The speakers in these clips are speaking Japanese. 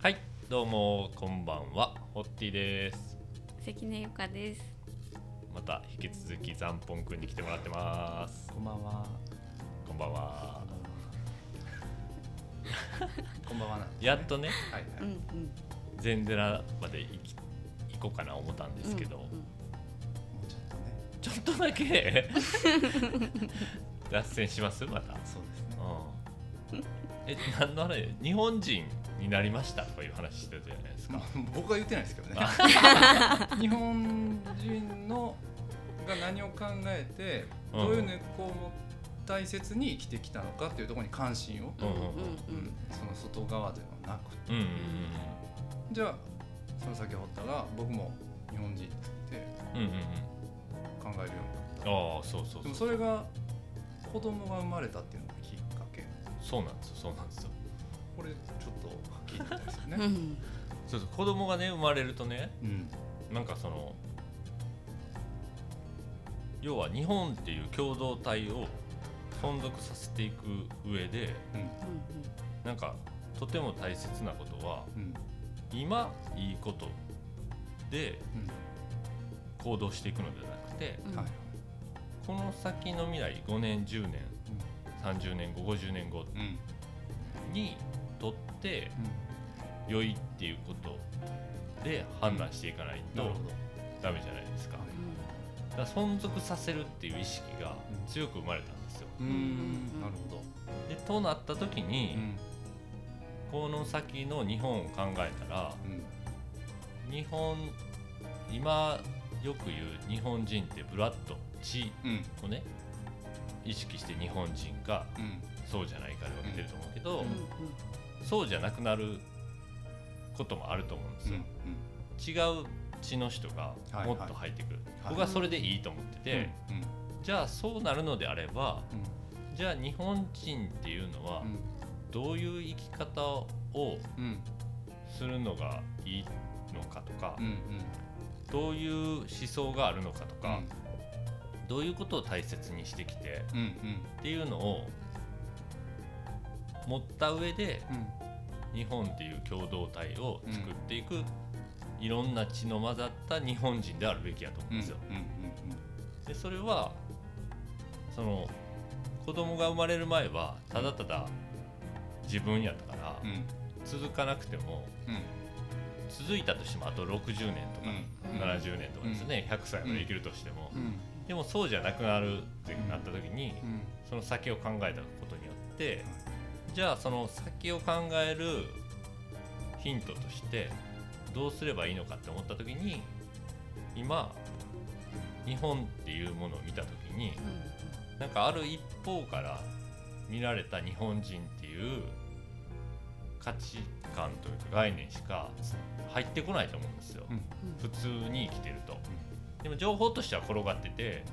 はいどうもこんばんは。ホッティです。関根ゆかです。また引き続きザンポンくんに来てもらってます。こんばんは。こんばんは。こんばんはね。やっとねはいはい。全寺まで行き行こうかな思ったんですけど、うんうん。もうちょっとね。ちょっとだけ。脱線します？また。そうですね。うん。え何のあれ？日本人？になりましたとかいう話してたじゃないですか。まあ、僕は言ってないですけどね。日本人のが何を考えて、うん。どういう根っこを大切に生きてきたのかっていうところに関心を、うんうんうんうん。その外側ではなくて、うんうんじゃあその先ほったが僕も日本人ってうんうんうん。考えるようになった。ああそうそうそう。でもそれが子供が生まれたっていうのがきっかけ。そうなんですよそうなんですよ。これいてみたいですよね。うんそうそう子供がね生まれるとねうん。なんかその要は日本っていう共同体を存続させていく上でうん。なんかとても大切なことはうん。今いいことでうん。行動していくのではなくてうんはい。この先の未来5年10年30年後50年後うん。にとって良いっていうことで判断していかないとなるほど。ダメじゃないですかはいだから存続させるっていう意識が強く生まれたんですよ。なるほど。でとなった時に、うん。この先の日本を考えたらうん。日本今よく言う日本人ってブラッド血うん。をね意識して日本人かうん。そうじゃないかで分けてると思うけど、うんそうじゃなくなることもあると思うんですうん。よ、違う血の人がもっと入ってくる、はい僕はそれでいいと思ってて、うん。じゃあそうなるのであればじゃあ日本人っていうのはどういう生き方を。するのがいいのかとか。どういう思想があるのかとか、どういうことを大切にしてきて。っていうのを持った上でうん。日本っていう共同体を作っていく、いろんな血の混ざった日本人であるべきやと思うんですよ。でそれはその子供が生まれる前はただただ自分やったからうん。続かなくてもうん。続いたとしてもあと60年とかうん。70年とかですね100歳まで生きるとしてもうん。でもそうじゃなくなるってなった時にうん。その先を考えたことによってじゃあその先を考えるヒントとしてどうすればいいのかって思った時に今日本っていうものを見た時になんかある一方から見られた日本人っていう価値観というか概念しか入ってこないと思うんですよ、うん。普通に生きてると、でも情報としては転がってて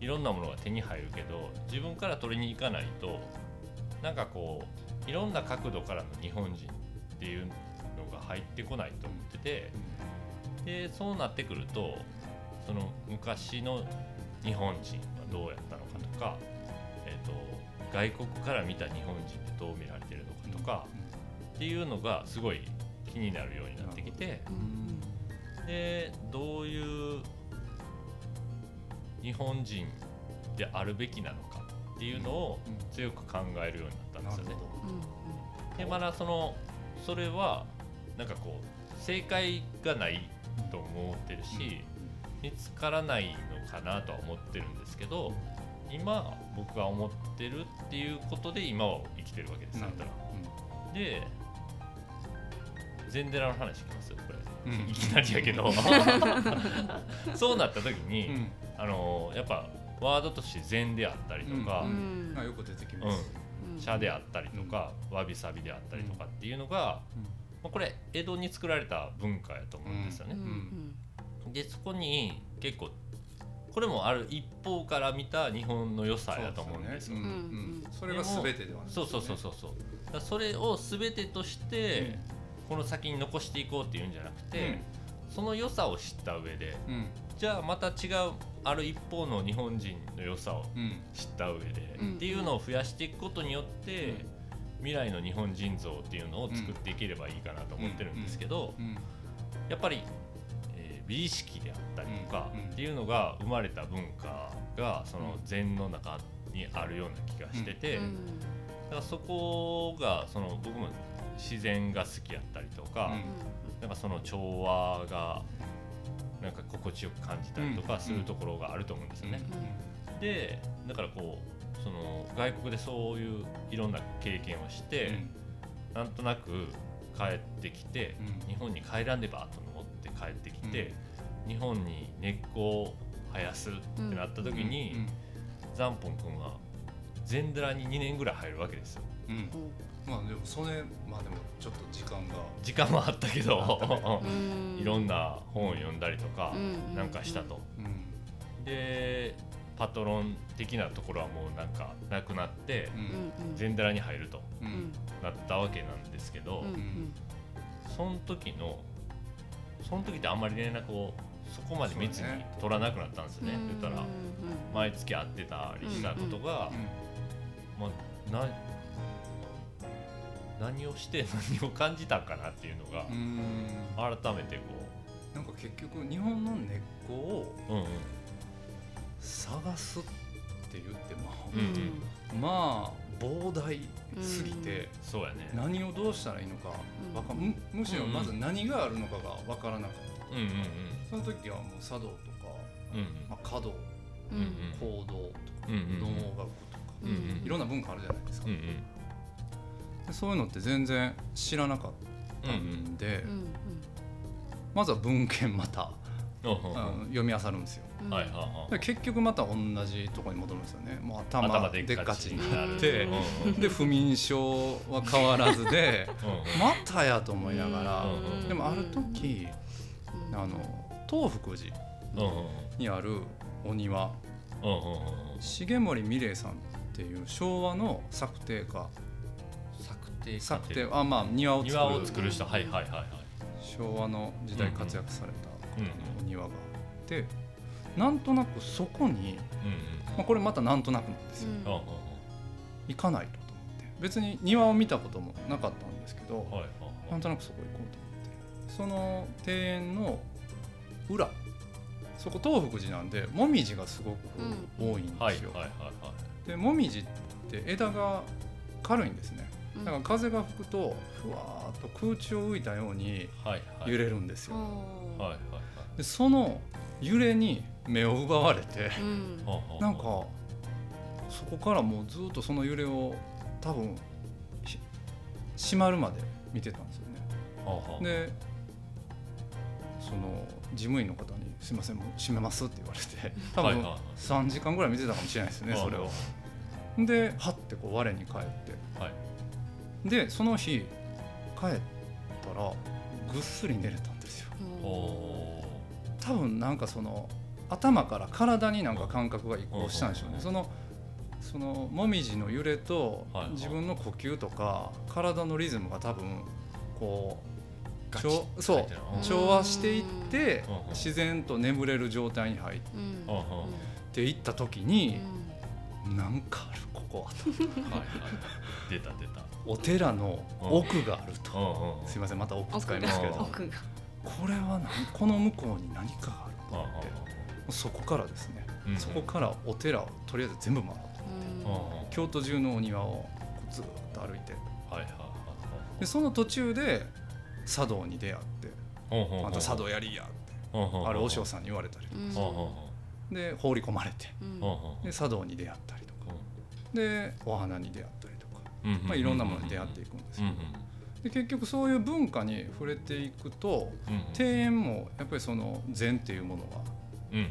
いろんなものが手に入るけど自分から取りに行かないとなんかこういろんな角度からの日本人っていうのが入ってこないと思っててでそうなってくるとその昔の日本人はどうやったのかとか、えー、と外国から見た日本人ってどう見られてるのかとかっていうのがすごい気になるようになってきてでどういう日本人であるべきなのかっていうのを強く考えるようになったんですよね。でまだそのそれはなんかこう正解がないと思ってるし、見つからないのかなとは思ってるんですけど今僕が思ってるっていうことで今は生きてるわけですなるだほど。から。で禅寺の話します？これ、うん。いきなりやけど。そうなった時に、うん。あのやっぱワードとして禅であったりとか、ううん。まあよく出てきます。茶であったりとか、わびさびであったりとかっていうのが、まあこれ江戸に作られた文化やと思うんですよね。でそこに結構これもある一方から見た日本の良さやと思うんですよ。それが全てではないそうそうそうそうそう。だからそれを全てとして、この先に残していこうっていうんじゃなくて、その良さを知った上でうん。じゃあまた違うある一方の日本人の良さをうん。知った上で、うん。っていうのを増やしていくことによって、未来の日本人像っていうのを作っていければいいかなと思ってるんですけど、うん。やっぱり、えー美意識であったりとかっていうのが生まれた文化がその禅の中にあるような気がしてて、うん。だからそこがその僕も自然が好きやったりとか、なんかその調和が心地よく感じたりとかするところがあると思うんですよね。でだからこうその外国でそういういろんな経験をして、なんとなく帰ってきて、うん。日本に帰らねばと思って帰ってきて、日本に根っこを生やすってなった時に、ザンポン君は禅寺に2年ぐらい入るわけですよ。まあでもそれまあでもちょっと時間が。時間はあったけどいろんな本を読んだりとかうん。なんかしたと。うん。でパトロン的なところはもうなんかなくなってううん寺に入るとううん。んなったわけなんですけど、うんうん。その時のその時ってあんまり連絡をそこまで密に取らなくなったんですよね。うん言ったら毎月会ってたりしたことが、まあ、な何をして何を感じたかなっていうのがうん。うん改めてこなんか結局日本の根っこをう、うんうん。探すって言ってもうんまあ膨大すぎてそうやね。何をどうしたらいいのかわかむむしろまず何があるのかが分からなかったうんうん。その時はもう茶道とか、うんうん。まあ、華道うん。うん行動とかうんうん能楽とかうんうん。いろんな文化あるじゃないですか。うんうん。でそういうのって全然知らなかったんでうんまずは文献またうん読み漁るんですよ。うん。結局また同じところに戻るんですよね。もう頭頭ででっかちにになってう。んうんで不眠症は変わらずで うんまたやと思いながらうんでもある時うん。あの東福寺うんうんにあるお庭。うんうんうん重森美玲さんっていう昭和の作庭家作庭作庭あまあ庭を庭を作る作る人はいはいはいはい。昭和の時代活躍されたうんうん。お庭があってなんとなくそこに、うんまあ、これまたなんとなくなんですよ。行かないとと思って。別に庭を見たこともなかったんですけど、はなんとなくそこ行こうと思って。その庭園の裏そこ東福寺なんでもみじがすごく多いんですよ、でもみじって枝が軽いんですねだから風が吹くとふわーっと空中を浮いたように揺れるんですよ、はいはいはい。でその揺れに目を奪われてうん。なんかそこからもうずっとその揺れを多分し閉まるまで見てたんですよね。でその事務員の方に「すいませんもう閉めます」って言われて 多分はいはいはい。3時間ぐらい見てたかもしれないですねそれを。ではってこう我に返って。はいでその日帰ったらぐっすり寝れたんですよ。多分なんかその頭から体になんか感覚が移行したんでしょううんねそのそのもみじの揺れと自分の呼吸とか体のリズムが多分こうそう調和していって自然と眠れる状態に入っていった時になんかあるここはと。はいはい。出た出た。お寺の奥があるうんとすいませんまた奥使いますけど。奥が。これは何？この向こうに何かがあるとは思って。そこからですね。そこからお寺をとりあえず全部回るうんうんうん。京都中のお庭をこうずっと歩いて。はいはいはいでその途中で茶道に出会って。はい「あんた茶道やりや」って。あれ和尚さんに言われたりとかで放り込まれて。で茶道に出会ったりでお花に出会ったりとか、まあ、いろんなものに出会っていくんですうんけどで結局そういう文化に触れていくと庭園もやっぱりその禅っていうものはうん。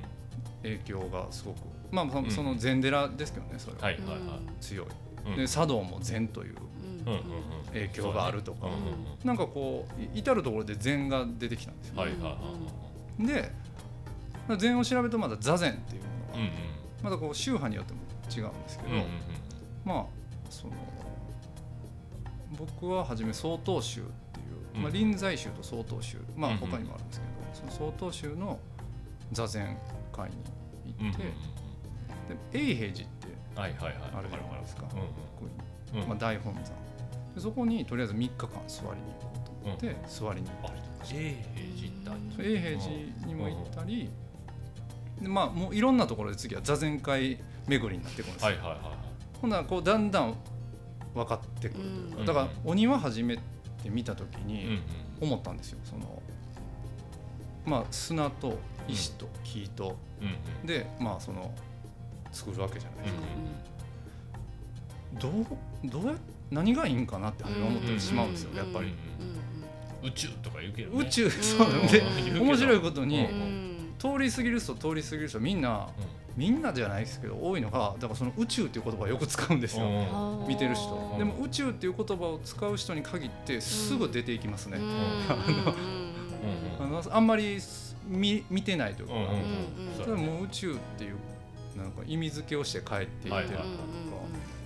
影響がすごくまあその禅寺ですけどねそれは。強い。うん。で茶道も禅という影響があるとか。なんかこうい至る所で禅が出てきたんですよで禅を調べるとまだ座禅っていうものがうんうん。またこう宗派によっても違うんですけど、まあその僕は初め曹洞宗っていう、まあ、うん臨済宗と曹洞宗まあうん他にもあるんですけど、その曹洞宗の座禅会に行って、で永平寺ってあるじゃないですか、まあ、大本山。でそこにとりあえず3日間座りに行こうと思って、座りに行ったりとかして永平寺永平寺にも行ったり、でまあもういろんなところで次は座禅会巡りになっていくんですよ、はいはいはいはいほんならこうだんだん分かってくる。というか、うん。だからお庭初めて見た時うんに思ったんですよ。そのまあ砂と石と木と、うんうん。でまあその作るわけじゃないですか、うんどうどうや何がいいんかなって初め思ってしまうんですよ、うんやっぱり、宇宙とか言うけどね。宇宙そう。なんで面白いことに、うん通り過ぎる人通り過ぎる人みんなみんなじゃないですけど多いのがだからその宇宙っていう言葉をよく使うんですよ、見てる人。でも宇宙っていう言葉を使う人に限ってすぐ出ていきますね、あのあんまり見見てないというか、うんうんもう宇宙っていうなんか意味付けをして帰っていってるとか、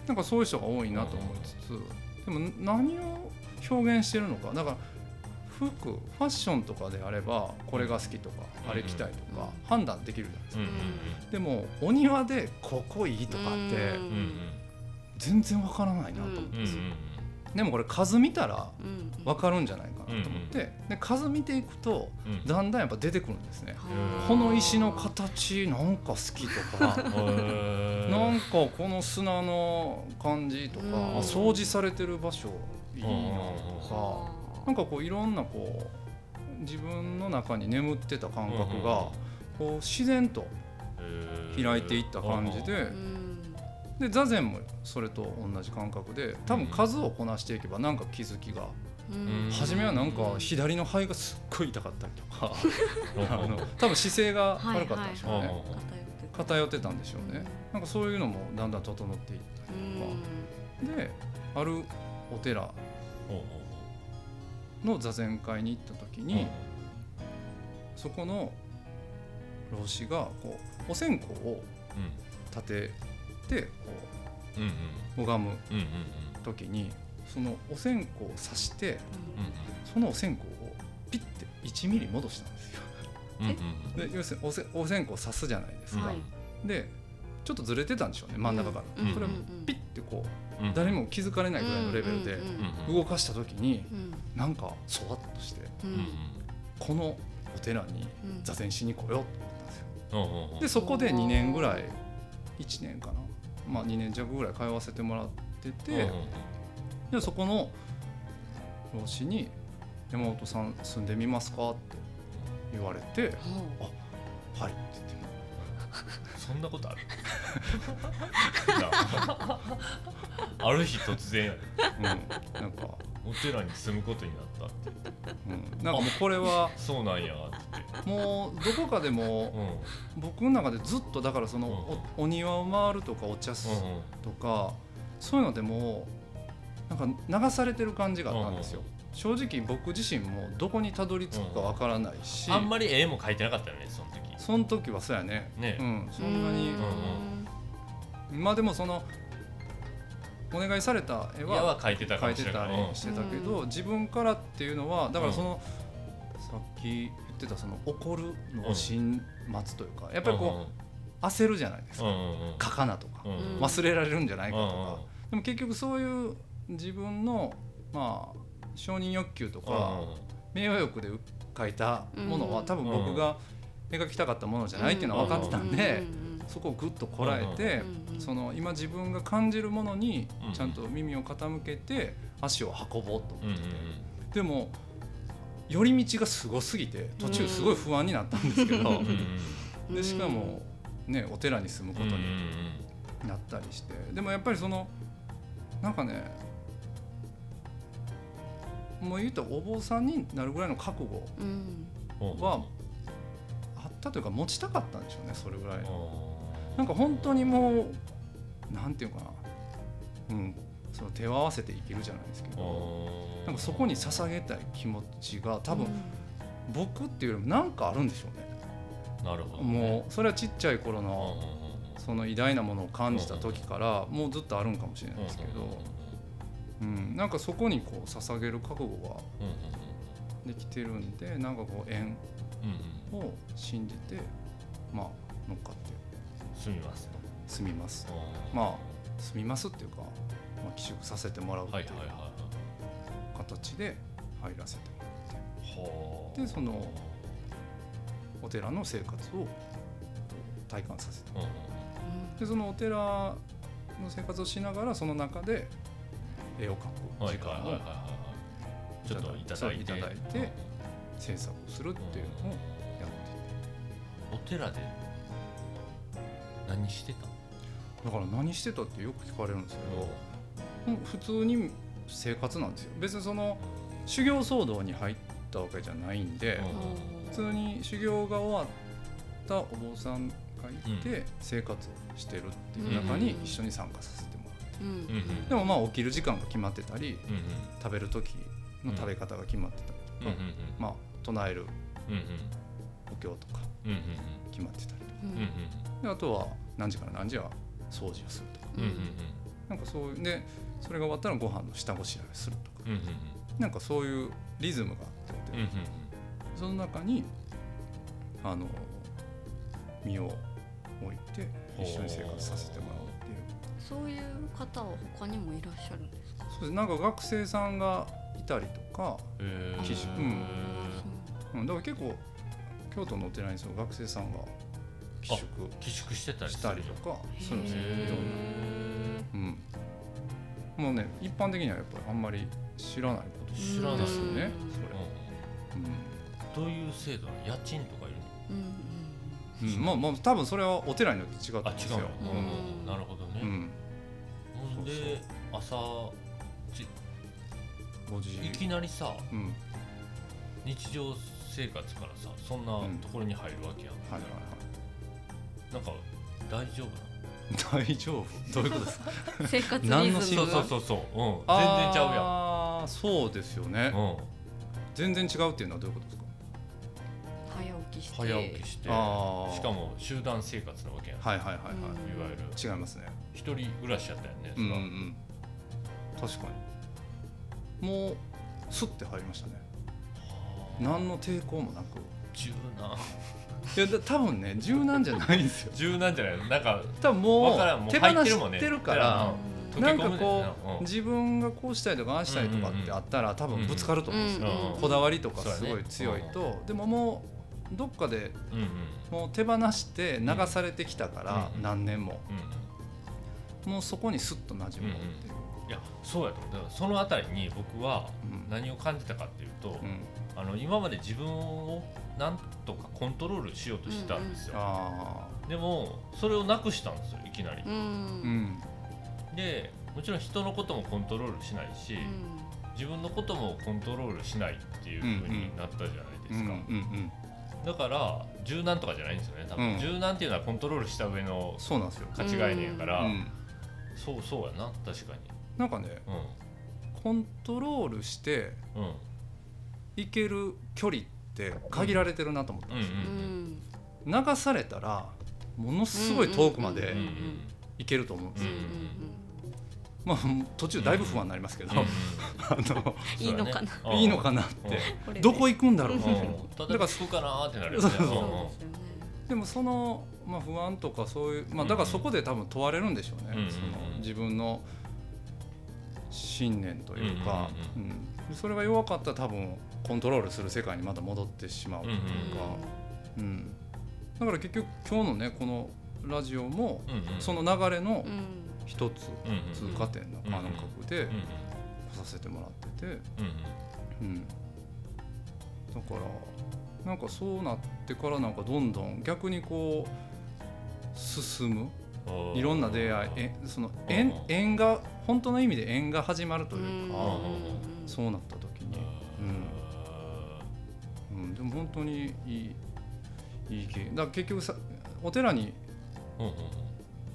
なんかそういう人が多いなと思いつつ、でも何を表現してるのか。だから服ファッションとかであればこれが好きとか、あれ着たいとか、判断できるじゃないですか、でもお庭でここいいとかって全然わからないなと思って、うんうんでもこれ数見たらうんわかるんじゃないかなと思って、で数見ていくとだんだんやっぱ出てくるんですね。うんこの石の形なんか好きとか。なんかこの砂の感じとか、掃除されてる場所いいなとか、はなんかこういろんなこう自分の中に眠ってた感覚がこう自然と開いていった感じでで座禅もそれと同じ感覚で多分数をこなしていけばなんか気づきがうん。初めはなんか左の肺がすっごい痛かったりとかうん。あの多分姿勢が悪かったんでしょうね、はいはい偏ってたんでしょうね。なんかそういうのもだんだん整っていったりとか。であるお寺の座禅会に行った時に、そこの老子がこうお線香を立ててこうんうんうん。う拝むうんうん時にそのお線香を刺してうんそのお線香をピッて1ミリ戻したんですよ。で要するにおせお線香を刺すじゃないですか。はい。でちょっとずれてたんでしょうね真ん中から。うんそれをうんピッてこううん誰も気づかれないぐらいのレベルで動かした時にうん。なんかそわっとしてこのお寺にうん。座禅しに来ようと思ったんですよ。でそこで2年ぐらい1年かな。まあ2年弱ぐらい通わせてもらってて、でそこの老子に「山本さん住んでみますか?」って言われてほ「はい」って そんなことある？なあ ある日突然うん、なんか、お寺に住むことになったって。うん、なんかもうこれは。そうなんやって。もうどこかでもうん。僕の中でずっとだからそのおお庭を回るとかお茶すとかそういうのでもなんか流されてる感じがあったんですよ。正直僕自身もどこにたどり着くかわからないし、あんまり絵も描いてなかったよねその時。その時はそうやね。ね。うん、そんなにうまあでもそのお願いされた絵絵はは描いてたりしてたけど、うん。自分からっていうのはだからその、さっき言ってたその怒るのを心待つというかやっぱりこう焦るじゃないですか、書かなとか、忘れられるんじゃないかとか、でも結局そういう自分のまあ承認欲求とか、名誉欲で書いたものは、うん多分僕が描きたかったものじゃないっていうのは分かってたんで、うんそこをぐっとこらえて、うんその今自分が感じるものにうんちゃんと耳を傾けて足を運ぼうと、うんうんでも寄り道がすごすぎて途中すごい不安になったんですけど、でしかも、ね、お寺に住むことになったりして。でもやっぱりそのなんかねもう言うとお坊さんになるぐらいの覚悟はあったというか持ちたかったんでしょうねそれぐらい。うんなんか本当にもうなんていうかな、うん、その手を合わせて生きるじゃないですけど。なんかそこに捧げたい気持ちが多分僕っていうよりもなんかあるんでしょうね。なるほどもうそれはちっちゃい頃のうんその偉大なものを感じた時からもうずっとあるんかもしれないですけど、うん、なんかそこにこう捧げる覚悟ができてるんでなんかこう縁を信じてまあ乗っかって住みますと。住みます。うんまあ住みますっていうか、まあ、寄宿させてもらうっていう形で入らせてもらってでそのお寺の生活を体感させてもらってでそのお寺の生活をしながらその中で絵を描く時間をちょっといただいて。いただいて制作をするっていうのをやって。お寺で何してただから何してたってよく聞かれるんですけど、普通に生活なんですよ。別にその修行騒動に入ったわけじゃないんで、普通に修行が終わったお坊さんがいて生活をしてるっていう中に一緒に参加させてもらって、でもまあ起きる時間が決まってたり、食べる時の食べ方が決まってたりとか、まあ唱えるお経とか決まってたりとか、であとは何時から何時は掃除をするとか、なんかそういうでそれが終わったらご飯の下ごしらえするとか、なんかそういうリズムがあって、その中にあの身を置いて一緒に生活させてもらうっていう。そういう方は他にもいらっしゃるんですか？そうです。なんか学生さんがいたりとか、えー、うん。うん、だから結構京都のお寺にその学生さんが寄宿。寄宿してたりしたりとか。するんですよ。うん、もうね一般的にはやっぱりあんまり知らないこと。知らない。ですよねそれ、うん、どういう制度家賃とかいるの、うん、まあまあ多分それはお寺によって違ってますよ。うん、なるほどね。うん、で朝時いきなりさ、うん、日常生活からさそんなところに入るわけやん、はいはいはいなんか大丈夫な大丈夫？どういうことですか？生活リズムそうそうそうそう、うん、全然ちゃうやん。ああそうですよね、うん、全然違うっていうのはどういうことですか？早起きして。早起きして。しかも集団生活なわけやん。はいはいはいはい、いわゆる。違いますね。一人暮らしやったよねうん、うん、確かに。もうすって入りましたね。何の抵抗もなく。柔軟いや多分ね柔軟じゃないんですよ。柔軟じゃないなんか多分もう手放してるから、なんかこう、自分がこうしたいとかああしたいとかってあったら多分ぶつかると思うんですよ、こだわりとかすごい強いと、でももうどっかでもう手放して流されてきたから何年も、もうそこにスッと馴染むっていう、いやそうやとそのあたりに僕は何を感じたかっていうと、あの今まで自分をなんとかコントロールしようとしてたんですよ、うんうん、でもそれをなくしたんですよいきなり、うん、でもちろん人のこともコントロールしないし、うん、自分のこともコントロールしないっていうふうになったじゃないですか、だから柔軟とかじゃないんですよね多分、柔軟っていうのはコントロールした上の価値概念やから、そうそうやな確かに。なんかね、コントロールして、行ける距離って限られてるなと思ったんですよ、流されたらものすごい遠くまで行けると思うんですよ、まあ、途中だいぶ不安になりますけど、あのいいのかな、いいのかなって。どこ行くんだろう。だから着くかなってなるよね。でもその、まあ、不安とかそういう、まあ、だからそこで多分問われるんでしょうね、その自分の信念というか、うん、それが弱かったら多分コントロールする世界にまた戻ってしまうというか、うん、だから結局今日のねこのラジオもその流れの一つ通過点の感覚で来させてもらってて、うん、だからなんかそうなってからなんかどんどん逆にこう進む。いろんな出会いえその縁縁が本当の意味で縁が始まるというかそうなった。うん、でも本当にいいいい経験だから結局さお寺に、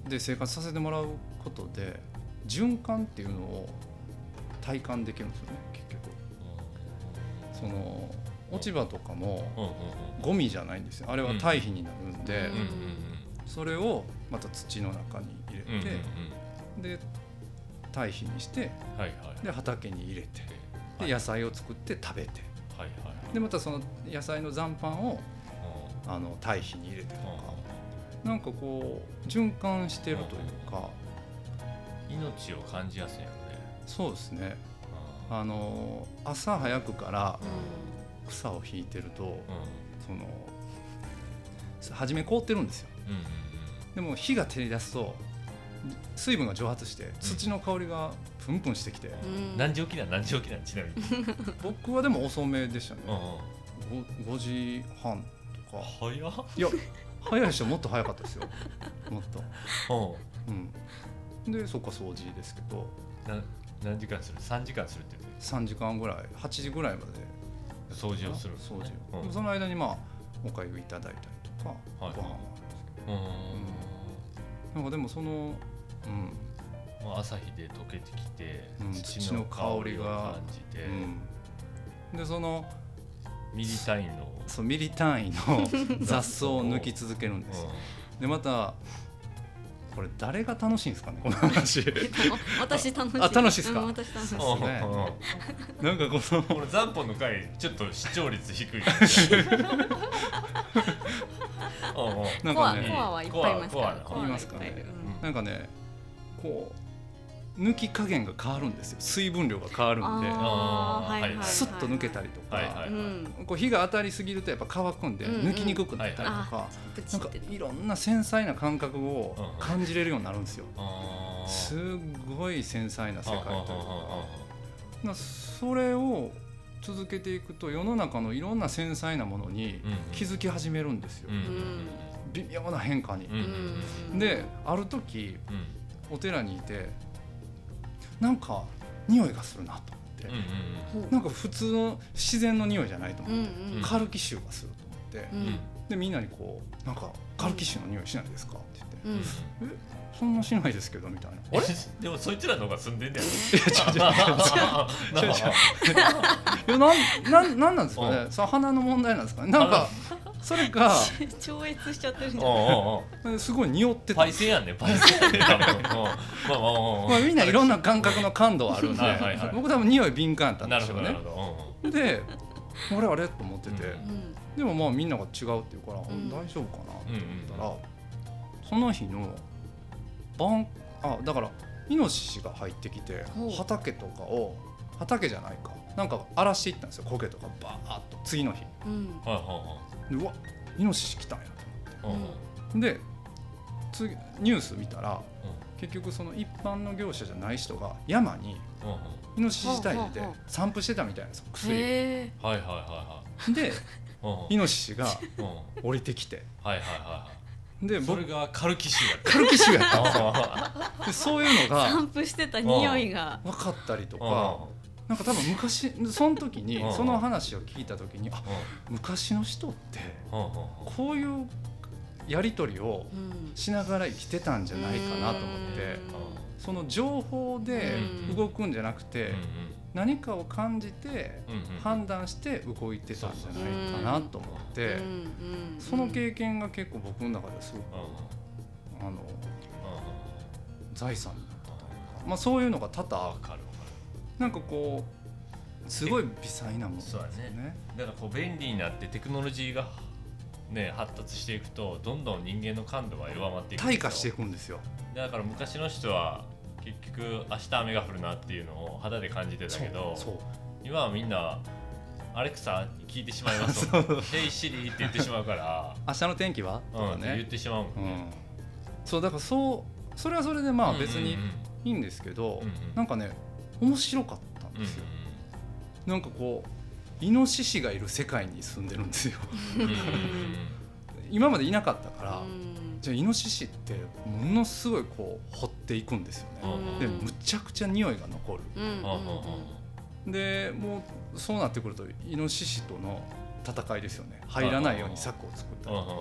で生活させてもらうことで循環っていうのを体感できるんですよね結局。その落ち葉とかもゴミじゃないんですよ。あれは堆肥になるんで、それをまた土の中に入れて、で堆肥にして、はいはい、で畑に入れてで野菜を作って食べて、はいはい、でまたその野菜の残飯をあの堆肥に入れてとか。なんかこう循環してるというか。命を感じやすいよね。そうですね。あの朝早くから草を引いてると、その初め凍ってるんですよ。うんうんでも火が照り出すと水分が蒸発して土の香りがプンプンしてきて、うん。何時起きなん？何時起きなん？ちなみに。僕はでも遅めでしたね。うんうん。5, 時半とか。早っ。いや早い人もっと早かったですよ。もっと。ううん。でそっか掃除ですけど。何時間する？3時間するって言って3時間ぐらい。8時ぐらいまで掃除をする掃除を、うん。その間にまあおかゆいただいたりとか、はい。ご飯もあるんですけうん。どなんかでもそのうんまあ朝日で溶けてきて、うん土の香りを感じて、うん、でそのミリ単位の、そうミリ単位の 雑草を抜き続けるんですよ。でまたこれ誰が楽しいんですかねこの話。私楽しい。あ楽しいっすか？うん私楽しい。そうっすね。なんかこのこれ残本の回ちょっと視聴率低い。うんうん。なんコアかねコアはいっぱいいますからコアコアコアはいますかねうん。なんかねこう抜き加減が変わるんですよ。水分量が変わるんで。あーあーはいはい。スッと抜けたりとか、こう火が当たりすぎるとやっぱ乾くんで抜きにくくなったりとか、なんかい。ろんな繊細な感覚を感じれるようになるんですよ。すっごい繊細な世界というか。それを続けていくと世の中のいろんな繊細なものに気づき始めるんですよ、微妙な変化に。である時うん。お寺にいてなんか匂いがするなとうん思って、うんほう。なんか普通の自然の匂いじゃないと思うんって、うんカルキ臭がすると思って、ううん。んでみんなにこう「なんかカルキ臭の匂いしないですか?」って言って。うん「そんなしないですけど」みたいな「あれ?」でもそいつらの方が住んでんだよ。違う違う いやなんなんなんなんですかね、その鼻の問題なんですかね？なんかそれが 超越しちゃってるじゃん。おうおうおうすごい匂ってた。パイセンやんね、パイセン。まあまあまあまあ、みん。ないろんな感覚の感度はあるんではいはいはい。僕多分匂い敏感だったんなるほど、なですよねるほど。であれ？あれ？と思ってて、うん。うんでもまあみんなが違うって言うから、ん。大丈夫かなと思ったら、その日の晩あだからイノシシが入ってきて畑とかを畑じゃないか。なんか荒らしていったんですよ。苔とかバーッと次の日。うんうわイノシシ来たんやと思って。で次ニュース見たら結局その一般の業者じゃない人が山にうんうん。うんイノシシ自体で散布してたみたいなんですよ薬。はいはいはでいはい。うんイノシシがうん。降りてきて。はいはいはでい。そ僕れがカルキ臭やった。カルキ臭やった。そういうのが散布してた匂いが。分かったりとうかなんか多分昔その時にうん。その話を聞いた時にあん。昔の人ってこういうやり取りをうん。しながら生きてたんじゃないかなと思ってその情報で動くんじゃなくて何かを感じて判断して動いてたんじゃないかなと思ってうんうんその経験が結構僕の中ですごくあの財産になったというか、まあ、そういうのが多々なんかこうすごい微細なものですよそうだね。るだからこう便利になってテクノロジーがね発達していくとどんどん人間の感度が弱まっていく退化していくんですよ。だから昔の人は結局明日雨が降るなっていうのを肌で感じてたけど今はみんなアレクサに聞いてしまいますと「ヘイシリ」って言ってしまうから。明日の天気は？とうん、かって言っね、てしまうもんね。うん、そうだからそうそれはそれでまあ別にうんうんいいんですけど、うんうん。なんかね面白かったんうんですよ。なんかこうイノシシがいる世界に住んでるんですよ。うん。うんうん今までいなかったから、うん。じゃあイノシシってものすごいこう掘っていくんですよね。うん。でむちゃくちゃ匂いが残る。うん。うん。うん。でもうそうなってくるとイノシシとの戦いですよね。入らないように柵を作ったりうん。うん。うん。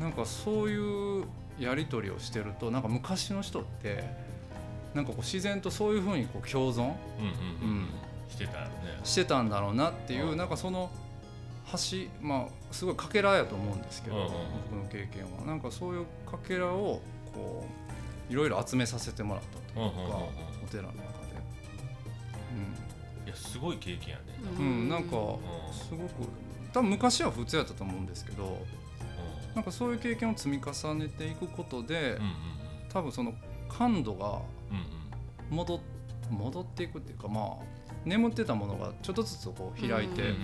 なんかそういうやり取りをしてるとなんか昔の人ってなんかこう自然とそういうふうにこう共存？うんうんううん。んしてたよね。してたんだろうなっていううん。なんかその橋まあすごいかけらやと思うんですけどうんうん僕の経験は。なんかそういうかけらをこういろいろ集めさせてもらったというかうんうんうんうん。お寺の中で。いやすごい経験やね。うん、うん、なんかうすごく多分昔は普通やったと思うんですけどなんかそういう経験を積み重ねていくことで、んうん多分その感度がうんうん戻戻っていくっていうかまあ眠ってたものがちょっとずつこう開いて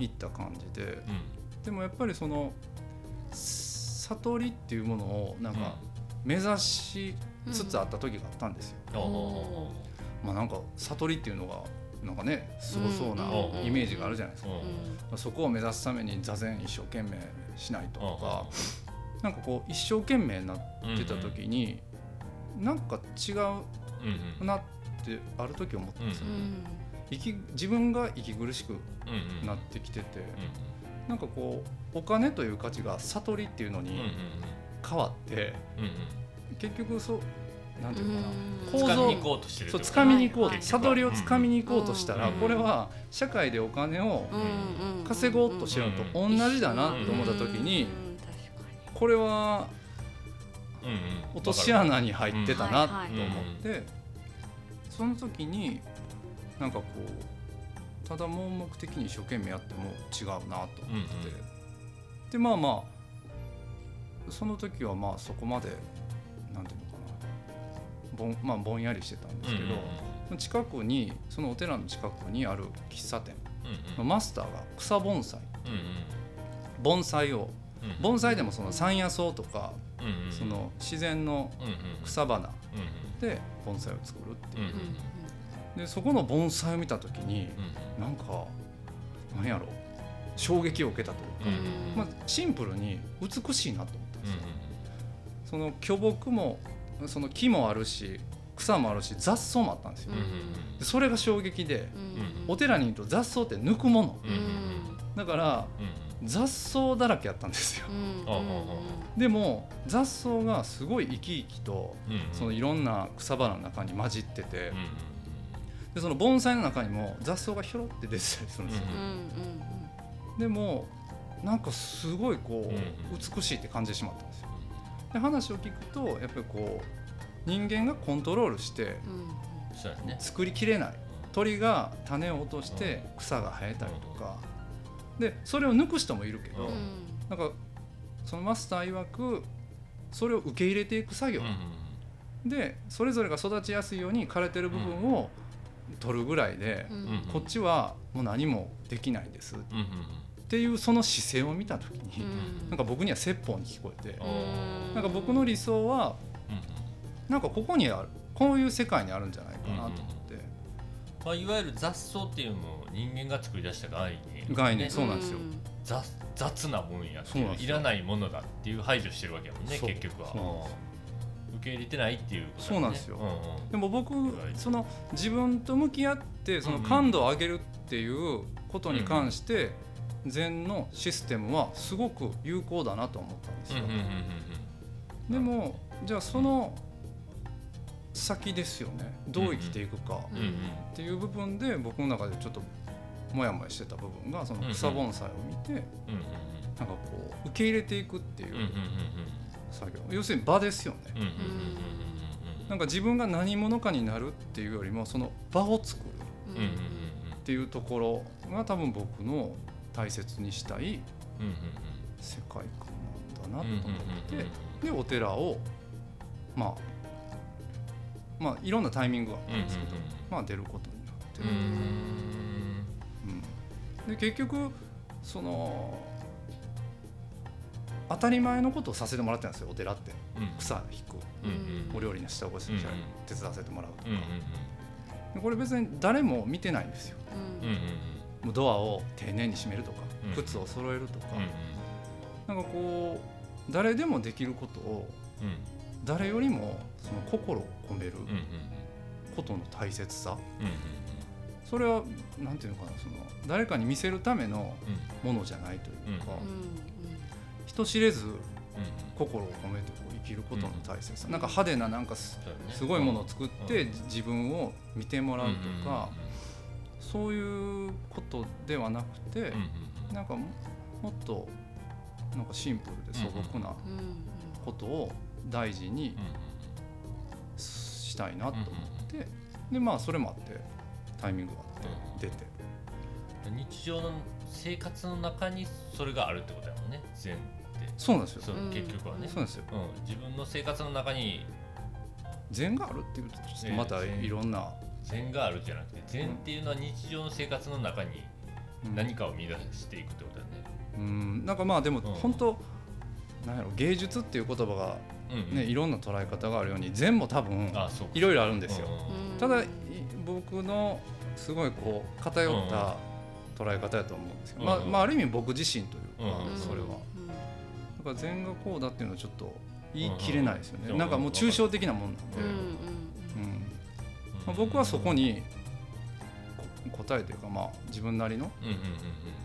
いった感じで、うんでもやっぱりその悟りっていうものをなんか目指しつつあった時があったんですよ。まあなんか悟りっていうのがなんかねすごそうなうんイメージがあるじゃないですか。そこを目指すために座禅一生懸命しないとかなんかこう一生懸命になってた時になんか違うなってある時思ったんですよ。うん生き自分が息苦しくなってきててうんなんかこうお金という価値が悟りっていうのに変わって結局そうなんていうのかなうん構造掴みに行こうとしてるそう掴みに行こうは。い悟りを掴みに行こうとしたらうんこれは社会でお金を稼ごうとしてるのと同じだなと思った時に。これは落とし穴に入ってたなと思はいってその時になんかこうただ盲目的に一生懸命やっても違うなと思ってでまあまあその時はまあそこまでなんていうのかな。ぼん,、まあ、ぼんやりしてたんですけど、近くにそのお寺の近くにある喫茶店。のマスターが草盆栽。盆栽を。うん。盆栽でもその山野草とかうんうんその自然の草花で盆栽を作るっていう。でそこの盆栽を見た時にうんなんかなんやろ衝撃を受けたというか、うんまあ、シンプルに美しいなと思ったんですよ。うんその巨木もその木もあるし草もあるし雑草もあったんですよ。でそれが衝撃でうんお寺にいると雑草って抜くもの。だからうん雑草だらけやったんですよ。でも雑草がすごい生き生きとうんうん。そのいろんな草花の中に混じっててうんうんでその盆栽の中にも雑草がひょろって出てたりするんですよ。うんうん。でもなんかすごいこう美しいって感じてしまったんですよ。で話を聞くとやっぱりこう人間がコントロールして作りきれない。鳥が種を落として草が生えたりとかでそれを抜く人もいるけどうん。なんかそのマスター曰くそれを受け入れていく作業。うんでそれぞれが育ちやすいように枯れてる部分を取るぐらいでこっちはもう何もできないです。っていうその姿勢を見た時にうん。なんか僕には説法に聞こえてうん。なんか僕の理想はうん。なんかここにあるこういう世界にあるんじゃないかなと思ってまあいわゆる雑草っていうのも人間が作り出した概念。概念ね。そうなんですよ。雑雑なもんやってそうなんですよ。いらないものだっていう排除してるわけやもんね結局は。受け入れてないっていうことだね。そうなんですよ。うんうん。でも僕その自分と向き合ってそのうん。うん感度を上げるっていうことに関して禅のシステムはすごく有効だなと思ったんですよ。うんうんうんうん。でもじゃあその先ですよね。どう生きていくかっていう部分で僕の中でちょっとモヤモヤしてた部分がその草盆栽を見てなんかこう受け入れていくっていう作業。要するに場ですよね。なんか自分が何者かになるっていうよりもその場を作るっていうところが多分僕の大切にしたい世界観なんだなと思ってでお寺をまあまあいろんなタイミングがあったんですけど、うんうんうん。まあ出ることになって、うん。うん。で結局その当たり前のことをさせてもらってたんですよお寺って。うん。草引く。うんうん。お料理の下ごししたりうんうん手伝わせてもらうとか、うんうんでこれ別に誰も見てないんですよ。うん。うんうんもうドアを丁寧に閉めるとか、うん靴を揃えるとか、うん。なんかこう誰でもできることをうん誰よりもその心を込めることの大切さ。それはなんていうのかなその誰かに見せるためのうん。ものじゃないというか、うん人知れずうん心を込めてこう生きることの大切さ、なんか派手ななんかすごいものを作って、うん自分を見てもらうとか、そういうことではなくて、なんかももっとなんかシンプルで素朴なことを大事にうんしたいなと思って、でまあそれもあってタイミングがあって出て、日常の生活の中にそれがあるってことやもんね禅って。そうなんですよ。結局はね。そうなんですよ。うん、自分の生活の中に善があるっていうとちょっとまたいろんな、善があるじゃなくて善っていうのは日常の生活の中に何かを見出していくってことだね。うん、なんかまあでも本当、なんやろ芸術っていう言葉がね、いろんな捉え方があるように善も多分いろいろあるんですよ。ただ僕のすごいこう偏った捉え方やと思うんですけど、まあ、まあある意味僕自身というか、それは。だから善がこうだっていうのはちょっと言い切れないですよね。なんかもう抽象的なもんなんで。うんまあ、僕はそこに答えというかまあ自分なりの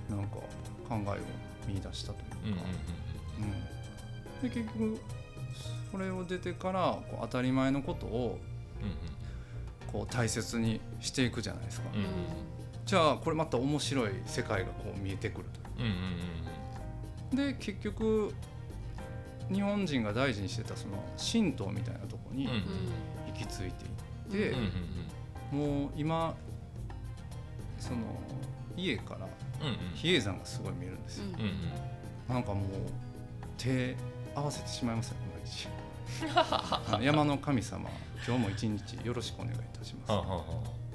なんか考えを見出したというか。で結局それを出てからこう当たり前のことをこう大切にしていくじゃないですか、うんうん、じゃあこれまた面白い世界がこう見えてくると。いう,、うんうんうん、で結局日本人が大事にしてたその神道みたいなとこに行き着いていって、うんうん、もう今その家から比叡山がすごい見えるんですよ、うんうん、なんかもう手合わせてしまいますよね毎日山の神様今日も一日よろしくお願いいたしま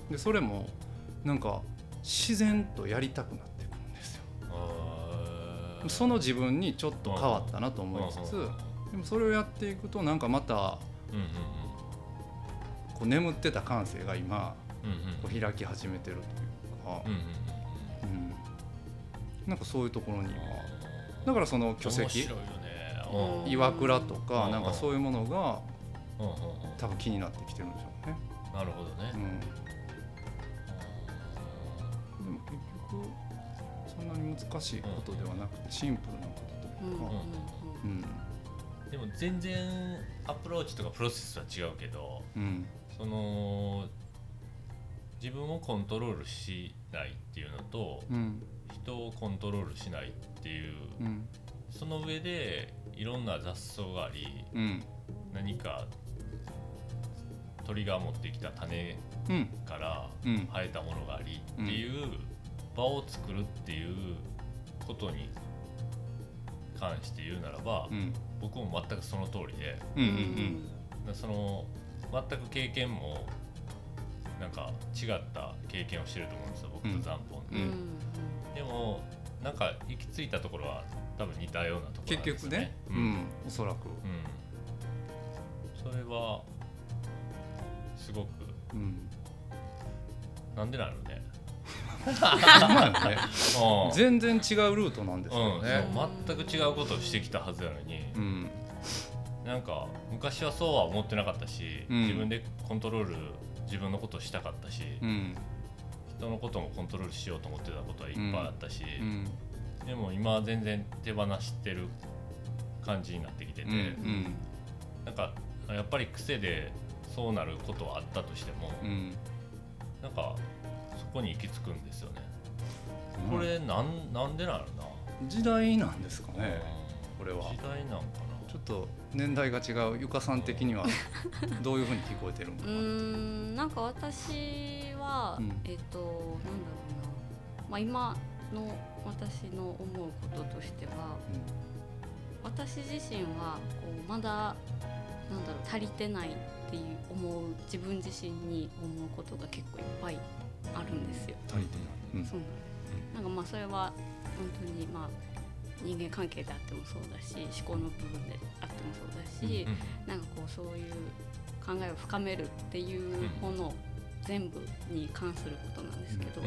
す。でそれもなんか自然とやりたくなってくるんですよ。その自分にちょっと変わったなと思いつつでもそれをやっていくとなんかまたこう眠ってた感性が今こう開き始めてるというか、うん、なんかそういうところには。だからその巨石岩倉とかなんかそういうものが多分気になってきてるんでしょうね。なるほどね、うん、でも結局そんなに難しいことではなくてシンプルなことというか、うん、でも全然アプローチとかプロセスは違うけど、うん、その自分をコントロールしないっていうのと、うん、人をコントロールしないっていう、うん、その上でいろんな雑草があり、うん、何か鳥が持ってきた種から生えたものがありっていう場を作るっていうことに関して言うならば、うん、僕も全くその通りで、うんうんうん、その全く経験もなんか違った経験をしてると思うんですよ僕と残本で、うん、でもなんか行き着いたところは多分似たようなところ、ね、結局ね、うん、おそらく、うん、それはすごく、うん、なんでなのね。全然違うルートなんですよね、うん、全く違うことをしてきたはずなのに、うん、なんか昔はそうは思ってなかったし、うん、自分でコントロール自分のことをしたかったし、うん、人のこともコントロールしようと思ってたことはいっぱいあったし、でも今は全然手放してる感じになってきてて、うんうん、なんかやっぱり癖でそうなることはあったとしても、うん、なんかそこに行き着くんですよね。これなんなんでなるな。時代なんですかね、これは。時代なんかな。ちょっと年代が違うゆかさん的にはどういうふうに聞こえてるのかなう。んなんか私は、うん、えっ、ー、となんだろうな、まあ、今の私の思うこととしては、うん、私自身はこうまだなんだろう足りてないっていう思う自分自身に思うことが結構いっぱいあるんですよ。足りてない、うん、そう。なんかまあそれは本当にまあ人間関係であってもそうだし思考の部分であってもそうだし、うんうん、なんかこうそういう考えを深めるっていうもの全部に関することなんですけど、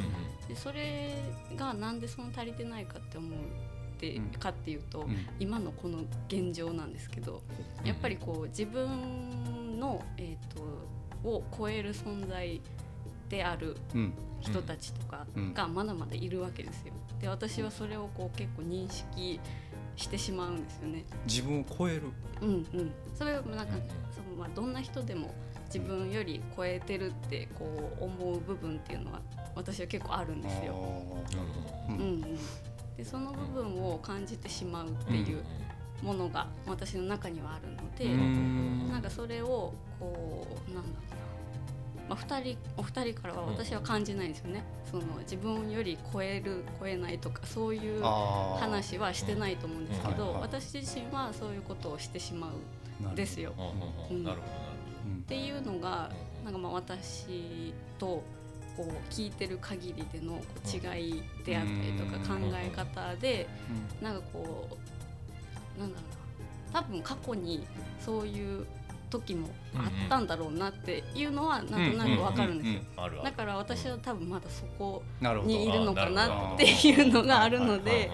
でそれがなんでその足りてないかって思うってかっていうと、今のこの現状なんですけどやっぱりこう自分の、えーと、を超える存在である人たちとかがまだまだいるわけですよ。で私はそれをこう結構認識してしまうんですよね。自分を超える。うんうん。それはなんか、そのまあどんな人でも自分より超えてるってこう思う部分っていうのは私は結構あるんですよ。うんうん、でその部分を感じてしまうっていうものが私の中にはあるので、んなんかそれをこうなんだろうな、まあ、2人お二人からは私は感じないんですよね、その自分より超える超えないとかそういう話はしてないと思うんですけど、私自身はそういうことをしてしまう。んですよ。っていうのが、なんかまあ私とこう聞いてる限りでの違いであったりとか考え方で、なんかこうなんだろうな。多分過去にそういう時もあったんだろうなっていうのはなんとなくわかるんですよ。だから私は多分まだそこにいるのかなっていうのがあるので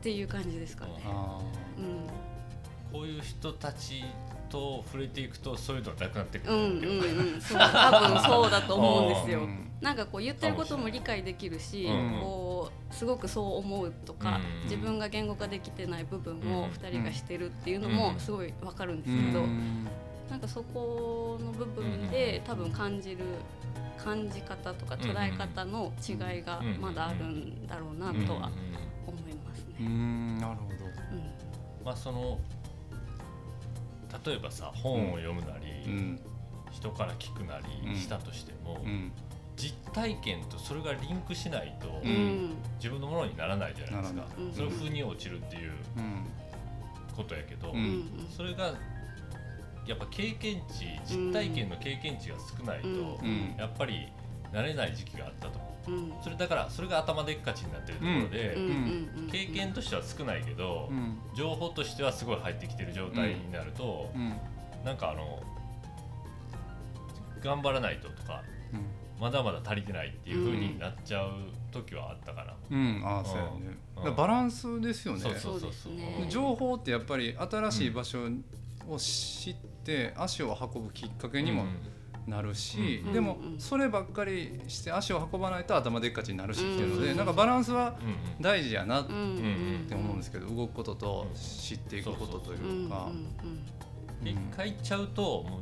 っていう感じですかね。うん、こういう人たちと触れていくとそういうのなくなってくる、うんうんうん、そう多分そうだと思うんですよ。なんかこう言ってることも理解できるし、こうすごくそう思うとか、自分が言語化できてない部分を2人がしてるっていうのもすごいわかるんですけど、なんかそこの部分で多分感じる感じ方とか捉え方の違いがまだあるんだろうなとは思いますね。うん。なるほど、まあその例えばさ本を読むなり、人から聞くなりしたとしても、実体験とそれがリンクしないと、自分のものにならないじゃないですか、それを風に落ちるっていうことやけど、それがやっぱ経験値実体験の経験値が少ないと、やっぱり慣れない時期があったと思う、それだからそれが頭でっかちになってるところで、経験としては少ないけど、情報としてはすごい入ってきてる状態になると、うん、なんかあの頑張らないととか、まだまだ足りてないっていうふうになっちゃう時はあったかな。うん、ああそうやね。バランスですよね。そうそうそうそう。情報ってやっぱり新しい場所を知って足を運ぶきっかけにもなるし、でもそればっかりして足を運ばないと頭でっかちになるしっていうので、なんかバランスは大事やなって思うんですけど、動くことと知っていくことというか。一回行っちゃうとも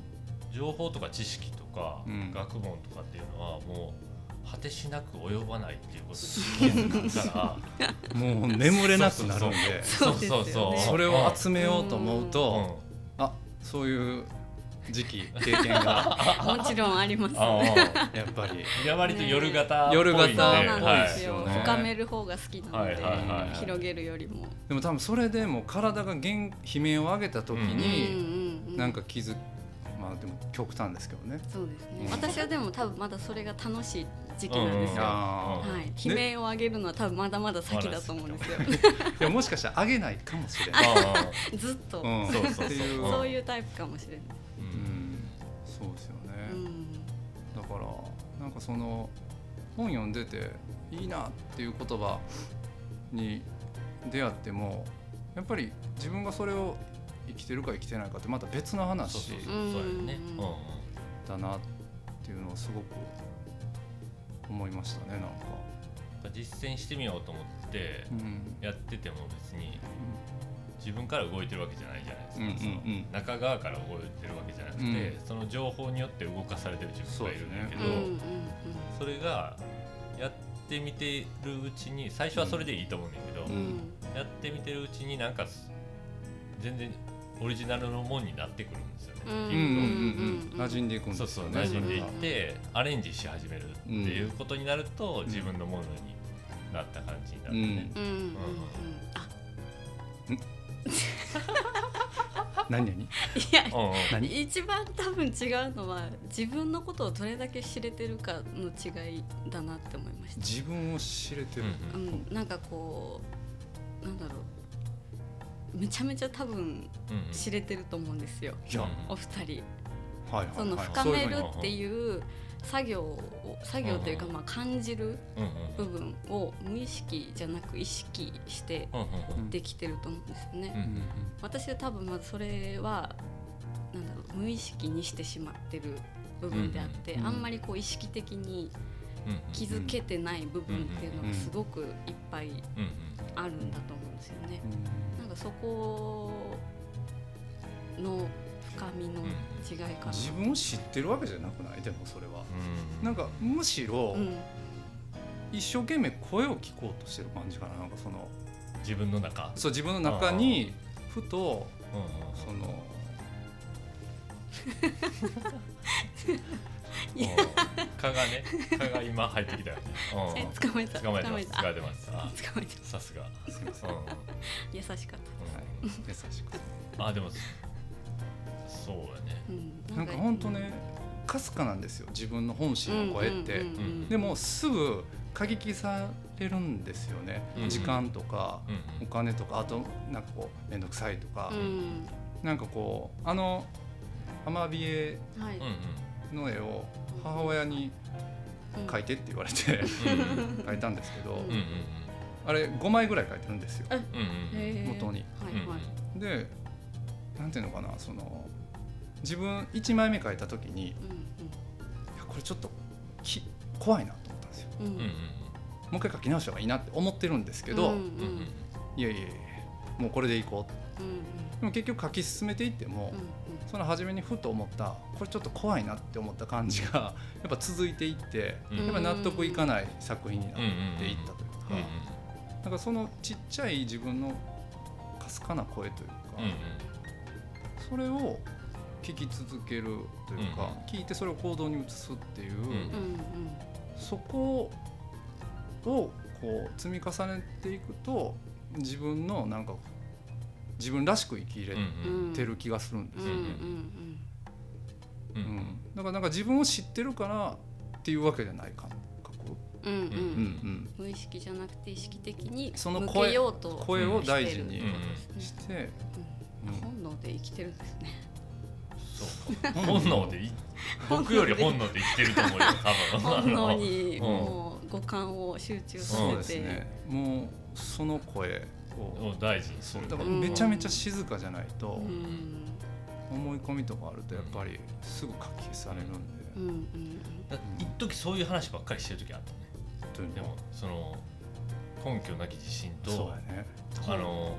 う情報とか知識とか、学問とかっていうのはもう果てしなく及ばないっていうことに気づくから。もう眠れなくなるんで。そうそうそうそれを集めようと思うと、あそういう時期経験が。もちろんあります。やっぱり。いや割と夜型夜型なんですよ、深める方が好きなので、広げるよりも。でも多分それでも体が悲鳴を上げた時に、なんか気づまあでも極端ですけどね。そうですね、私はでも多分まだそれが楽しい時期なんですよ、はい、悲鳴を上げるのは多分まだまだ先だと思うんですよ、いやもしかしたら上げないかもしれない。ずっと、そういう。タイプかもしれない。そうですよね、うん、だからなんかその本読んでていいなっていう言葉に出会ってもやっぱり自分がそれを生きてるか生きてないかってまた別の話だなっていうのはすごく思いましたねなんか。実践してみようと思ってやってても別に自分から動いてるわけじゃないじゃないですか、うんうんうん、中側から動いてるわけじゃなくて、うん、その情報によって動かされてる自分がいるんだけどそ,、れがやってみてるうちに最初はそれでいいと思うんだけど、うん、やってみてるうちになんか全然オリジナルのもんになってくるんですよね。馴染んでいくんですよね。そうそう馴染んでいってアレンジし始めるっていうことになると、自分のものになった感じになるね。うん。うん。うん。うん、あ何何いや何一番多分違うのは自分のことをどれだけ知れてるかの違いだなって思いました自分を知れてる、うん、なん。かこうなん。だろうめちゃめちゃ多分知れてると思うんですよ、うん、お二人、はい、その深めるっていう作業を作業というかまあ感じる部分を無意識じゃなく意識してできてると思うんですよね。私は多分まずそれはなんだろう無意識にしてしまってる部分であって、あんまりこう意識的に気づけてない部分っていうのがすごくいっぱいあるんだと思うんですよね。なんかそこの深みの違いかな、自分を知ってるわけじゃなくない？でもそれは、うん、なんかむしろ、うん、一生懸命声を聞こうとしてる感じかな。なんかその自分の中？そう自分の中にふと、その 蚊がね蚊が今入ってきたよね。捕まえた。捕まえてます。捕まえてます。捕まえてさすが。優しかった。優しく。あでもそうやね、うん、なんか本当ねかすかなんですよ。自分の本心の声って、でもすぐ過激されるんですよね、うん、時間とか、お金とかあとなんかこう面倒くさいとか、うん、なんかこうあのアマビエの絵を母親に描いてって言われて描いたんですけど、あれ5枚ぐらい描いてるんですよ、元に。でなんていうのかなその自分1枚目描いた時に、いやこれちょっとき怖いなと思ったんですよ。もう一回書き直した方がいいなって思ってるんですけど、いやいやいやもうこれでいこう、うんうん、でも結局書き進めていっても、うんうん、その初めにふと思ったこれちょっと怖いなって思った感じがやっぱ続いていって、うん、やっぱ納得いかない作品になっていったというか、うんうん、なんかそのちっちゃい自分のかすかな声というか、それを聞き続けるというか、聞いてそれを行動に移すっていう、そこをこう積み重ねていくと自分のなんか自分らしく生きれてる気がするんですよ。ね。だからなんか自分を知ってるからっていうわけじゃない感覚。うんうんうん、無意識じゃなくて意識的にその声声を大事にして、本能で生きてるんですね。そう。本能で僕より本能で生きてると思うよ多分。本能にもう五感を集中させて、ね、もうその声を大事にするだからめちゃめちゃ静かじゃないと、思い込みとかあるとやっぱりすぐ書き消されるんで、うんうん、一時そういう話ばっかりしてる時あったね。でもその根拠なき自信と、ね、あの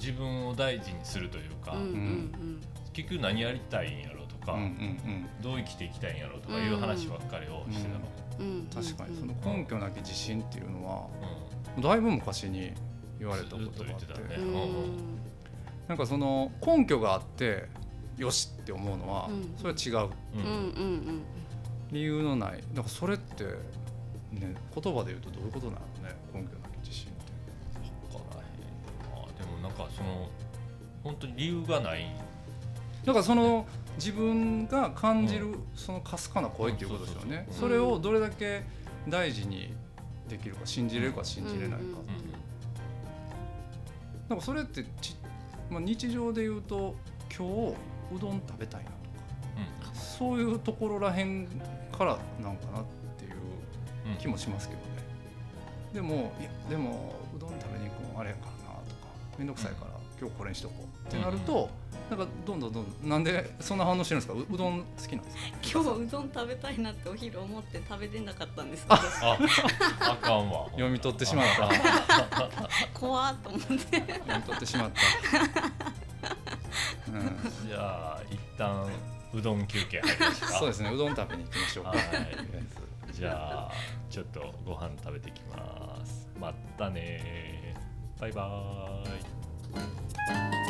自分を大事にするというか、うんうんうん、結局何やりたいんやろうとか、うんうんうん、どう生きていきたいんやろうとかいう話ばっかりをしてたの。うん確かにその根拠なき自信っていうのは、だいぶ昔に言われたことがあって、なんかその根拠があってよしって思うのは、それは違う、理由のない。だからそれってね言葉で言うとどういうことなのね根拠なき自信って。分からへんあでもなんかその本当に理由がない。だからその自分が感じるそのかすかな声っていうことですよね。それをどれだけ大事にできるか信じれるか信じれないかっていうなんかそれってち、まあ、日常で言うと今日うどん食べたいなとか、そういうところらへんからなんかなっていう気もしますけどね、でもいやでもうどん食べに行くのあれやからなとか面倒くさいから今日これにしとこうってなると、なんかどんどんどんなんでそんな反応してるんですか？うどん好きなんですか？今日うどん食べたいなってお昼思って食べてなかったんですああかんわ。読み取ってしまった。怖っと思って。読み取ってしまった、うん、じゃあ一旦うどん休憩入りましか。そうですねうどん食べに行きましょうか、はい、じゃあちょっとご飯食べてきます。またねバイバーイ